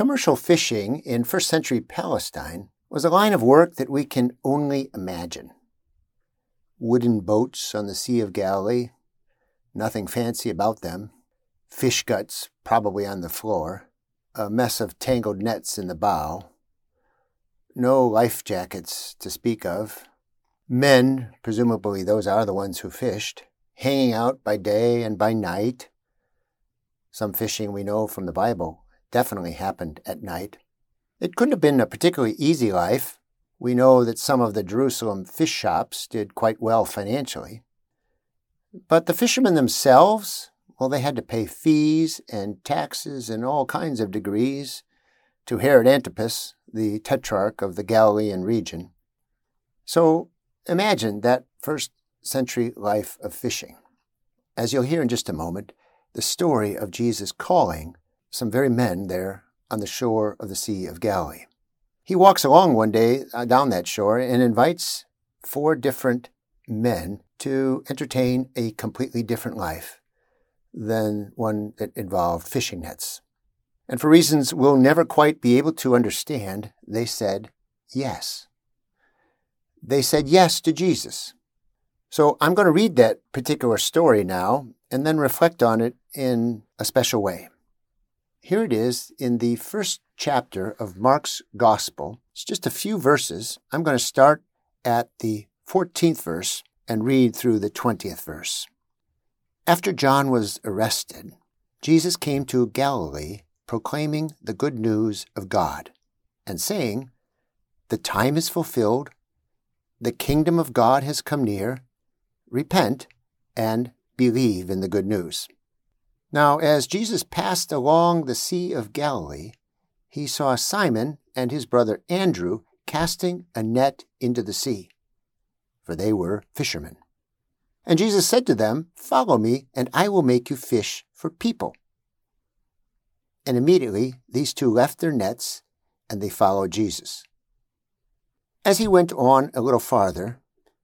Commercial fishing in first century Palestine was a line of work that we can only imagine. Wooden boats on the Sea of Galilee, nothing fancy about them, fish guts probably on the floor, a mess of tangled nets in the bow, no life jackets to speak of, men, presumably those are the ones who fished, hanging out by day and by night. Some fishing we know from the Bible definitely happened at night. It couldn't have been a particularly easy life. We know that some of the Jerusalem fish shops did quite well financially. But the fishermen themselves, well, they had to pay fees and taxes and all kinds of degrees to Herod Antipas, the tetrarch of the Galilean region. So imagine that first century life of fishing. As you'll hear in just a moment, the story of Jesus' calling some very men there on the shore of the Sea of Galilee. He walks along one day uh, down that shore and invites four different men to entertain a completely different life than one that involved fishing nets. And for reasons we'll never quite be able to understand, they said yes. They said yes to Jesus. So I'm going to read that particular story now and then reflect on it in a special way. Here it is in the first chapter of Mark's Gospel. It's just a few verses. I'm going to start at the 14th verse and read through the 20th verse. After John was arrested, Jesus came to Galilee proclaiming the good news of God and saying, The time is fulfilled, the kingdom of God has come near, repent and believe in the good news. Now, as Jesus passed along the Sea of Galilee, he saw Simon and his brother Andrew casting a net into the sea, for they were fishermen. And Jesus said to them, Follow me, and I will make you fish for people. And immediately these two left their nets, and they followed Jesus. As he went on a little farther,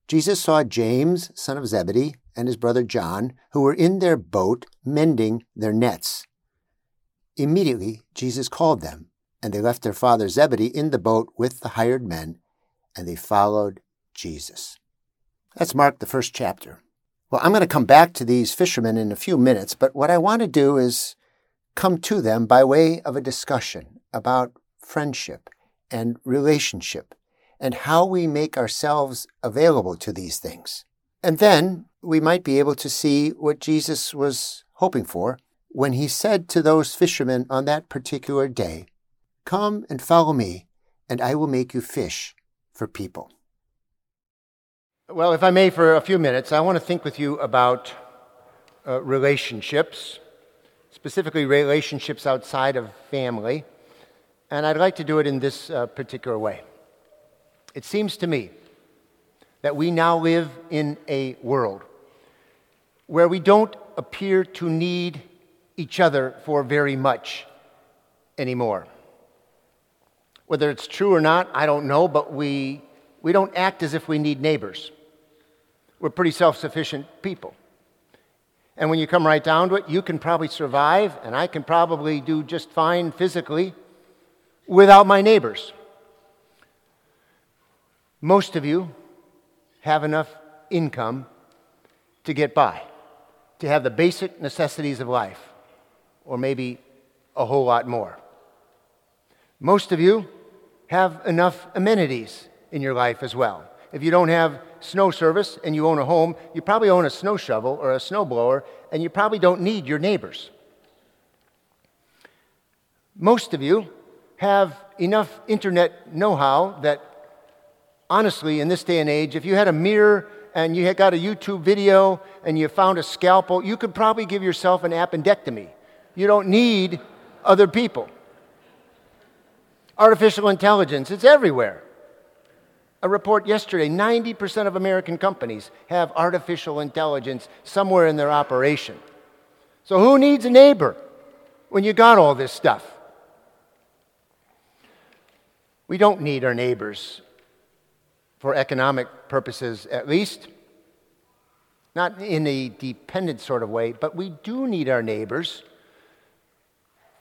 Jesus saw James, son of Zebedee, and his brother John, who were in their boat mending their nets. Immediately Jesus called them, and they left their father Zebedee in the boat with the hired men, and they followed Jesus. That's Mark, the first chapter. Well, I'm going to come back to these fishermen in a few minutes, but what I want to do is come to them by way of a discussion about friendship and relationship and how we make ourselves available to these things. And then we might be able to see what Jesus was hoping for when he said to those fishermen on that particular day, Come and follow me, and I will make you fish for people. Well, if I may, for a few minutes, I want to think with you about uh, relationships, specifically relationships outside of family. And I'd like to do it in this uh, particular way. It seems to me that we now live in a world where we don't appear to need each other for very much anymore. Whether it's true or not, I don't know, but we, we don't act as if we need neighbors. We're pretty self sufficient people. And when you come right down to it, you can probably survive, and I can probably do just fine physically without my neighbors. Most of you have enough income to get by, to have the basic necessities of life, or maybe a whole lot more. Most of you have enough amenities in your life as well. If you don't have snow service and you own a home, you probably own a snow shovel or a snow blower, and you probably don't need your neighbors. Most of you have enough internet know how that honestly, in this day and age, if you had a mirror and you had got a YouTube video and you found a scalpel, you could probably give yourself an appendectomy. You don't need other people. Artificial intelligence, it's everywhere. A report yesterday 90% of American companies have artificial intelligence somewhere in their operation. So, who needs a neighbor when you got all this stuff? We don't need our neighbors for economic purposes at least. Not in a dependent sort of way, but we do need our neighbors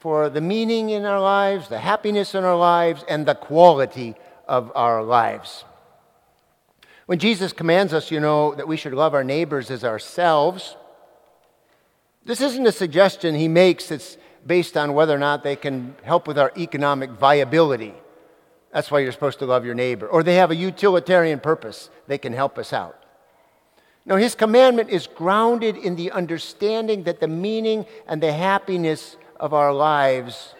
for the meaning in our lives, the happiness in our lives, and the quality of our lives. When Jesus commands us, you know, that we should love our neighbors as ourselves, this isn't a suggestion he makes that's based on whether or not they can help with our economic viability. That's why you're supposed to love your neighbor. Or they have a utilitarian purpose, they can help us out. No, his commandment is grounded in the understanding that the meaning and the happiness of our lives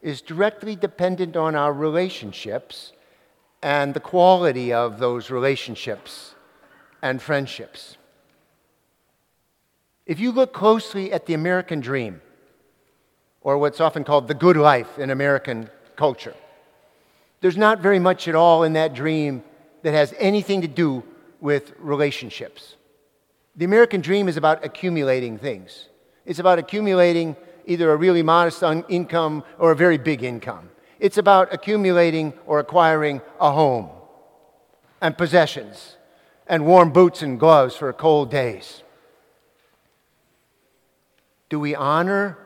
is directly dependent on our relationships and the quality of those relationships and friendships. If you look closely at the American dream, or what's often called the good life in American culture, there's not very much at all in that dream that has anything to do with relationships. The American dream is about accumulating things. It's about accumulating either a really modest income or a very big income. It's about accumulating or acquiring a home and possessions and warm boots and gloves for cold days. Do we honor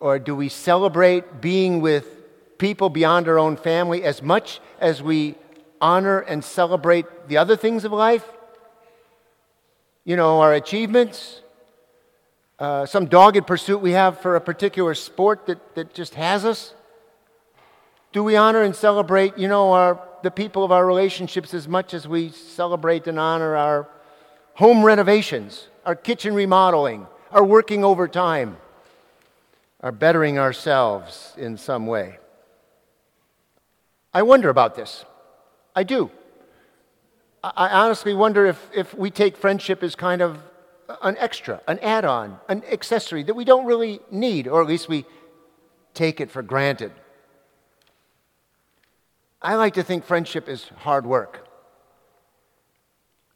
or do we celebrate being with people beyond our own family as much as we honor and celebrate the other things of life. You know, our achievements, uh, some dogged pursuit we have for a particular sport that, that just has us. Do we honor and celebrate, you know, our the people of our relationships as much as we celebrate and honor our home renovations, our kitchen remodeling, our working overtime, our bettering ourselves in some way. I wonder about this. I do. I honestly wonder if, if we take friendship as kind of an extra, an add on, an accessory that we don't really need, or at least we take it for granted. I like to think friendship is hard work.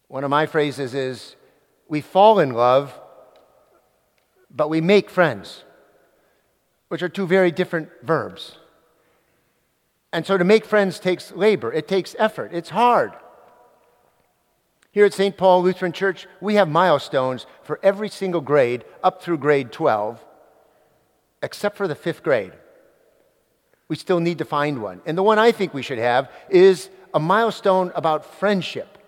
One of my phrases is we fall in love, but we make friends, which are two very different verbs. And so to make friends takes labor, it takes effort, it's hard. Here at St. Paul Lutheran Church, we have milestones for every single grade up through grade 12, except for the fifth grade. We still need to find one. And the one I think we should have is a milestone about friendship.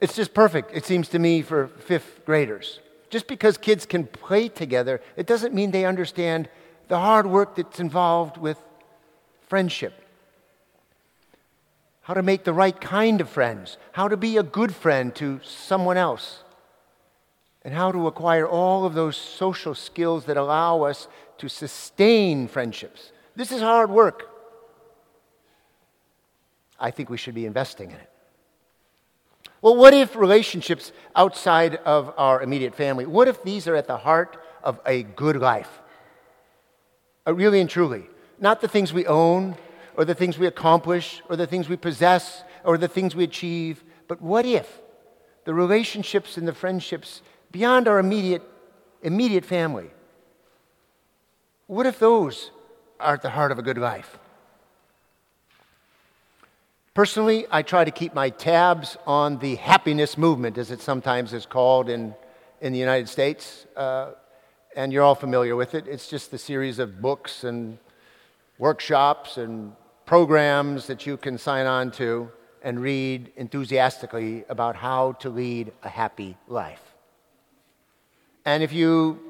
It's just perfect, it seems to me, for fifth graders. Just because kids can play together, it doesn't mean they understand the hard work that's involved with friendship how to make the right kind of friends, how to be a good friend to someone else, and how to acquire all of those social skills that allow us to sustain friendships. This is hard work. I think we should be investing in it. Well, what if relationships outside of our immediate family, what if these are at the heart of a good life? Uh, really and truly. Not the things we own, or the things we accomplish or the things we possess or the things we achieve. But what if the relationships and the friendships beyond our immediate, immediate family, what if those are at the heart of a good life? Personally, I try to keep my tabs on the happiness movement, as it sometimes is called in, in the United States. Uh, and you're all familiar with it. It's just a series of books and workshops and programs that you can sign on to and read enthusiastically about how to lead a happy life. And if you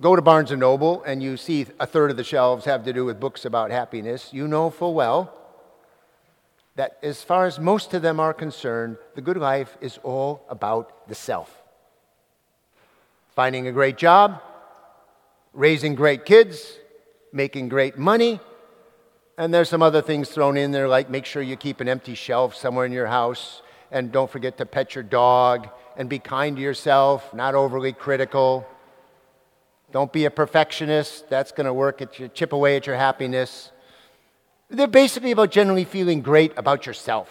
go to Barnes and Noble and you see a third of the shelves have to do with books about happiness, you know full well that as far as most of them are concerned, the good life is all about the self. Finding a great job, raising great kids, making great money, and there's some other things thrown in there, like make sure you keep an empty shelf somewhere in your house, and don't forget to pet your dog, and be kind to yourself, not overly critical. Don't be a perfectionist. That's going to work at your, chip away at your happiness. They're basically about generally feeling great about yourself.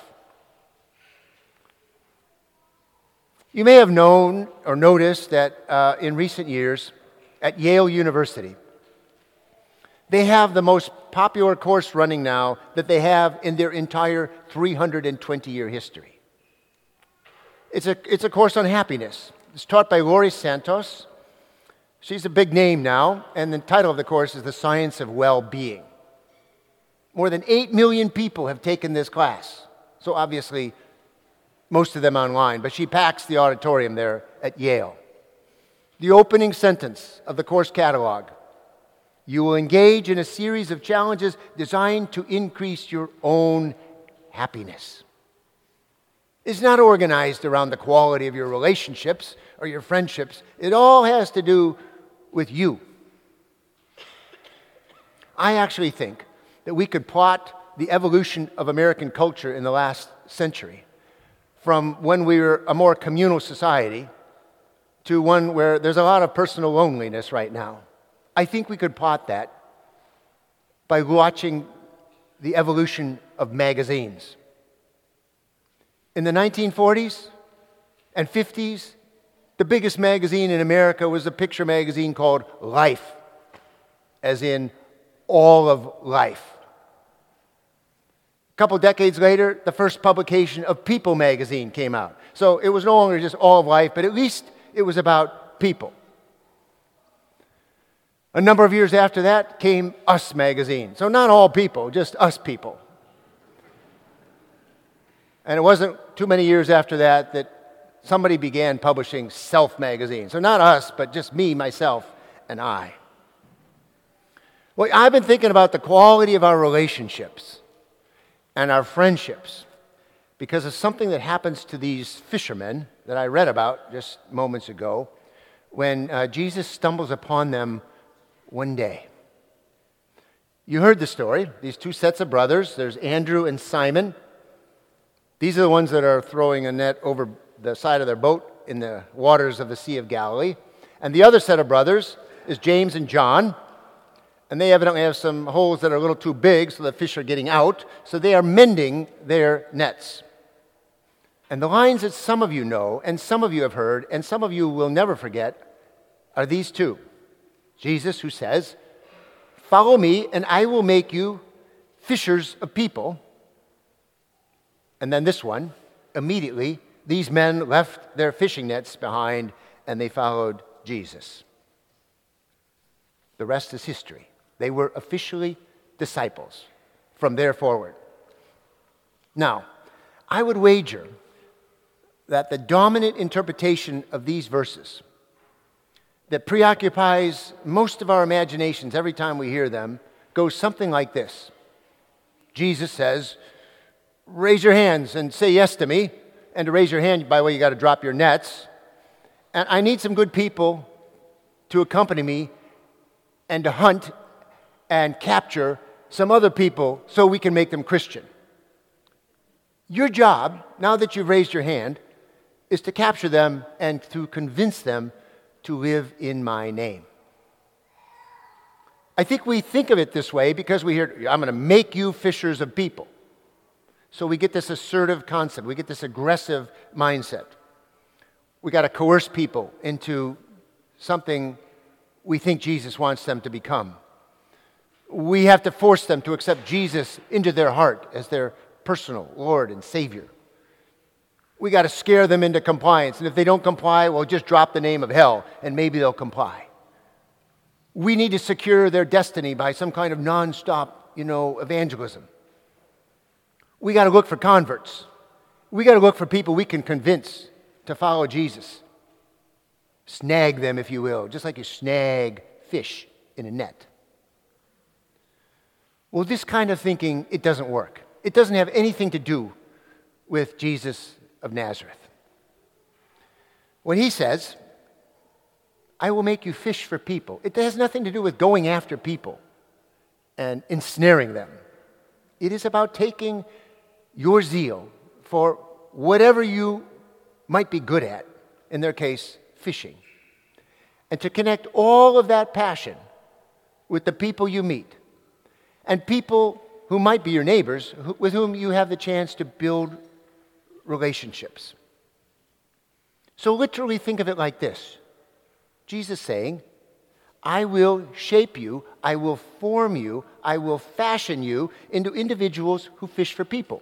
You may have known or noticed that uh, in recent years at Yale University, they have the most popular course running now that they have in their entire 320 year history. It's a, it's a course on happiness. It's taught by Laurie Santos. She's a big name now, and the title of the course is The Science of Well Being. More than 8 million people have taken this class. So obviously, most of them online, but she packs the auditorium there at Yale. The opening sentence of the course catalog you will engage in a series of challenges designed to increase your own happiness. It's not organized around the quality of your relationships or your friendships, it all has to do with you. I actually think that we could plot the evolution of American culture in the last century from when we were a more communal society to one where there's a lot of personal loneliness right now. I think we could plot that by watching the evolution of magazines. In the 1940s and 50s, the biggest magazine in America was a picture magazine called Life, as in all of life. A couple decades later, the first publication of People magazine came out. So it was no longer just all of life, but at least it was about people. A number of years after that came Us magazine. So, not all people, just us people. And it wasn't too many years after that that somebody began publishing Self magazine. So, not us, but just me, myself, and I. Well, I've been thinking about the quality of our relationships and our friendships because of something that happens to these fishermen that I read about just moments ago when uh, Jesus stumbles upon them one day. You heard the story. These two sets of brothers, there's Andrew and Simon. These are the ones that are throwing a net over the side of their boat in the waters of the Sea of Galilee. And the other set of brothers is James and John. And they evidently have some holes that are a little too big, so the fish are getting out. So they are mending their nets. And the lines that some of you know, and some of you have heard, and some of you will never forget, are these two Jesus, who says, Follow me, and I will make you fishers of people. And then this one, immediately, these men left their fishing nets behind and they followed Jesus. The rest is history. They were officially disciples from there forward. Now, I would wager that the dominant interpretation of these verses that preoccupies most of our imaginations every time we hear them goes something like this Jesus says, Raise your hands and say yes to me. And to raise your hand, by the way, you got to drop your nets. And I need some good people to accompany me and to hunt and capture some other people so we can make them Christian. Your job, now that you've raised your hand, is to capture them and to convince them to live in my name. I think we think of it this way because we hear, I'm going to make you fishers of people. So we get this assertive concept, we get this aggressive mindset. We got to coerce people into something we think Jesus wants them to become. We have to force them to accept Jesus into their heart as their personal Lord and Savior. We got to scare them into compliance. And if they don't comply, well, just drop the name of hell and maybe they'll comply. We need to secure their destiny by some kind of nonstop, you know, evangelism. We got to look for converts. We got to look for people we can convince to follow Jesus. Snag them, if you will, just like you snag fish in a net. Well, this kind of thinking, it doesn't work. It doesn't have anything to do with Jesus of Nazareth. When he says, I will make you fish for people, it has nothing to do with going after people and ensnaring them. It is about taking your zeal for whatever you might be good at, in their case, fishing, and to connect all of that passion with the people you meet and people who might be your neighbors with whom you have the chance to build relationships. So, literally, think of it like this Jesus saying, I will shape you, I will form you, I will fashion you into individuals who fish for people.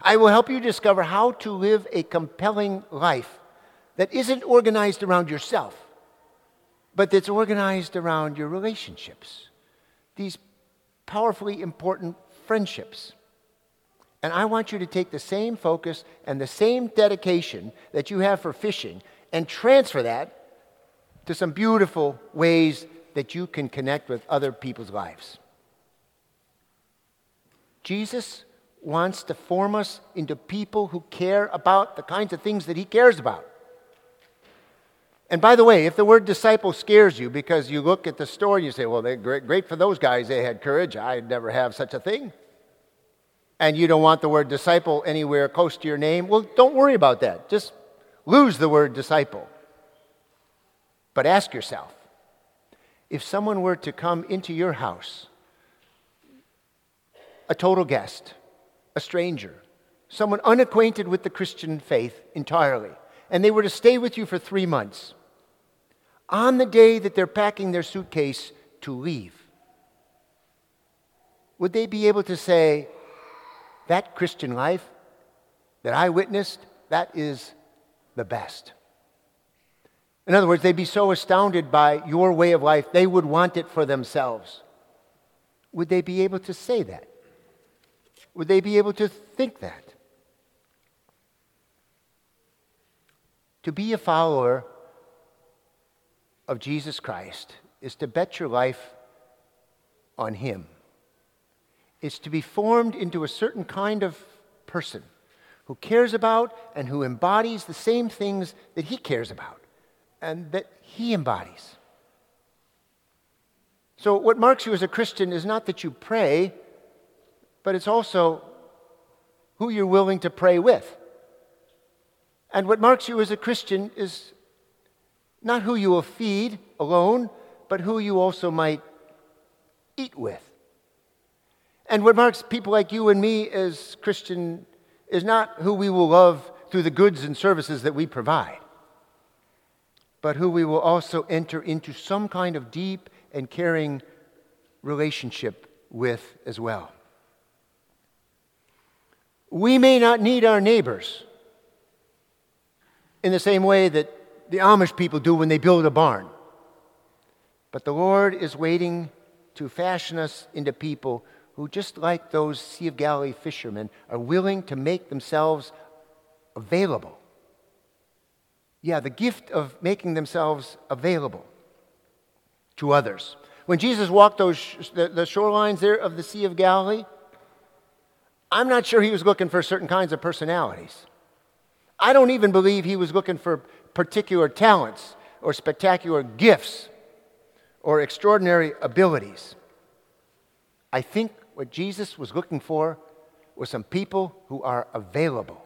I will help you discover how to live a compelling life that isn't organized around yourself, but that's organized around your relationships, these powerfully important friendships. And I want you to take the same focus and the same dedication that you have for fishing and transfer that to some beautiful ways that you can connect with other people's lives. Jesus wants to form us into people who care about the kinds of things that he cares about. And by the way, if the word disciple scares you because you look at the story and you say, well, they're great, great for those guys, they had courage, I'd never have such a thing and you don't want the word disciple anywhere close to your name, well, don't worry about that. Just lose the word disciple. But ask yourself if someone were to come into your house, a total guest, a stranger, someone unacquainted with the Christian faith entirely, and they were to stay with you for three months, on the day that they're packing their suitcase to leave, would they be able to say, that Christian life that I witnessed, that is the best. In other words, they'd be so astounded by your way of life, they would want it for themselves. Would they be able to say that? Would they be able to think that? To be a follower of Jesus Christ is to bet your life on Him. Is to be formed into a certain kind of person who cares about and who embodies the same things that he cares about and that he embodies. So, what marks you as a Christian is not that you pray, but it's also who you're willing to pray with. And what marks you as a Christian is not who you will feed alone, but who you also might eat with. And what marks people like you and me as Christian is not who we will love through the goods and services that we provide, but who we will also enter into some kind of deep and caring relationship with as well. We may not need our neighbors in the same way that the Amish people do when they build a barn. But the Lord is waiting to fashion us into people who, just like those Sea of Galilee fishermen, are willing to make themselves available. Yeah, the gift of making themselves available to others. When Jesus walked those, the, the shorelines there of the Sea of Galilee, I'm not sure he was looking for certain kinds of personalities. I don't even believe he was looking for particular talents or spectacular gifts or extraordinary abilities. I think what Jesus was looking for were some people who are available.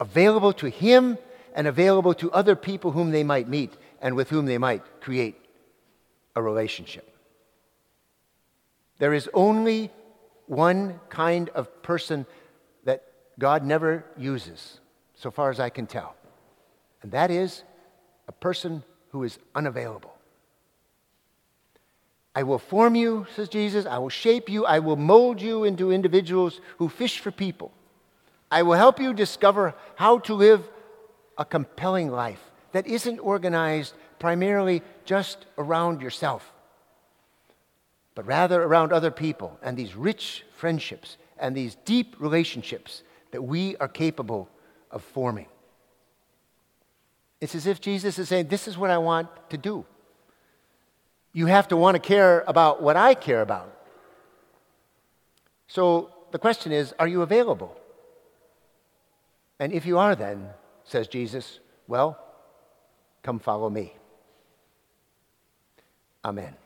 Available to him and available to other people whom they might meet and with whom they might create a relationship. There is only one kind of person that God never uses, so far as I can tell, and that is a person who is unavailable. I will form you, says Jesus. I will shape you. I will mold you into individuals who fish for people. I will help you discover how to live a compelling life that isn't organized primarily just around yourself, but rather around other people and these rich friendships and these deep relationships that we are capable of forming. It's as if Jesus is saying, This is what I want to do you have to want to care about what I care about. So the question is are you available? And if you are, then, says Jesus, well, come follow me. Amen.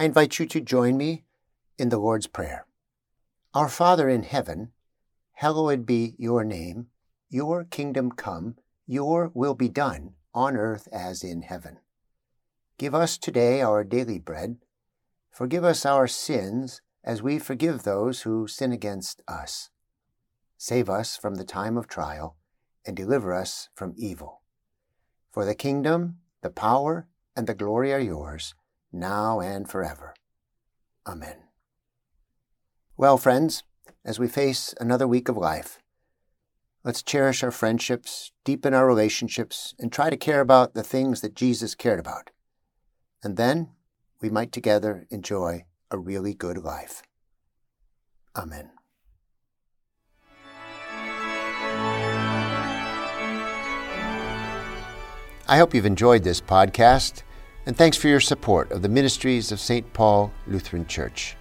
I invite you to join me in the Lord's Prayer. Our Father in heaven, hallowed be your name, your kingdom come, your will be done on earth as in heaven. Give us today our daily bread. Forgive us our sins as we forgive those who sin against us. Save us from the time of trial and deliver us from evil. For the kingdom, the power, and the glory are yours, now and forever. Amen. Well, friends, as we face another week of life, let's cherish our friendships, deepen our relationships, and try to care about the things that Jesus cared about. And then we might together enjoy a really good life. Amen. I hope you've enjoyed this podcast, and thanks for your support of the ministries of St. Paul Lutheran Church.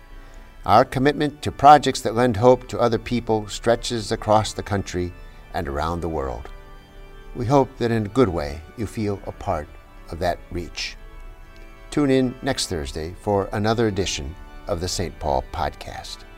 Our commitment to projects that lend hope to other people stretches across the country and around the world. We hope that in a good way you feel a part of that reach. Tune in next Thursday for another edition of the St. Paul Podcast.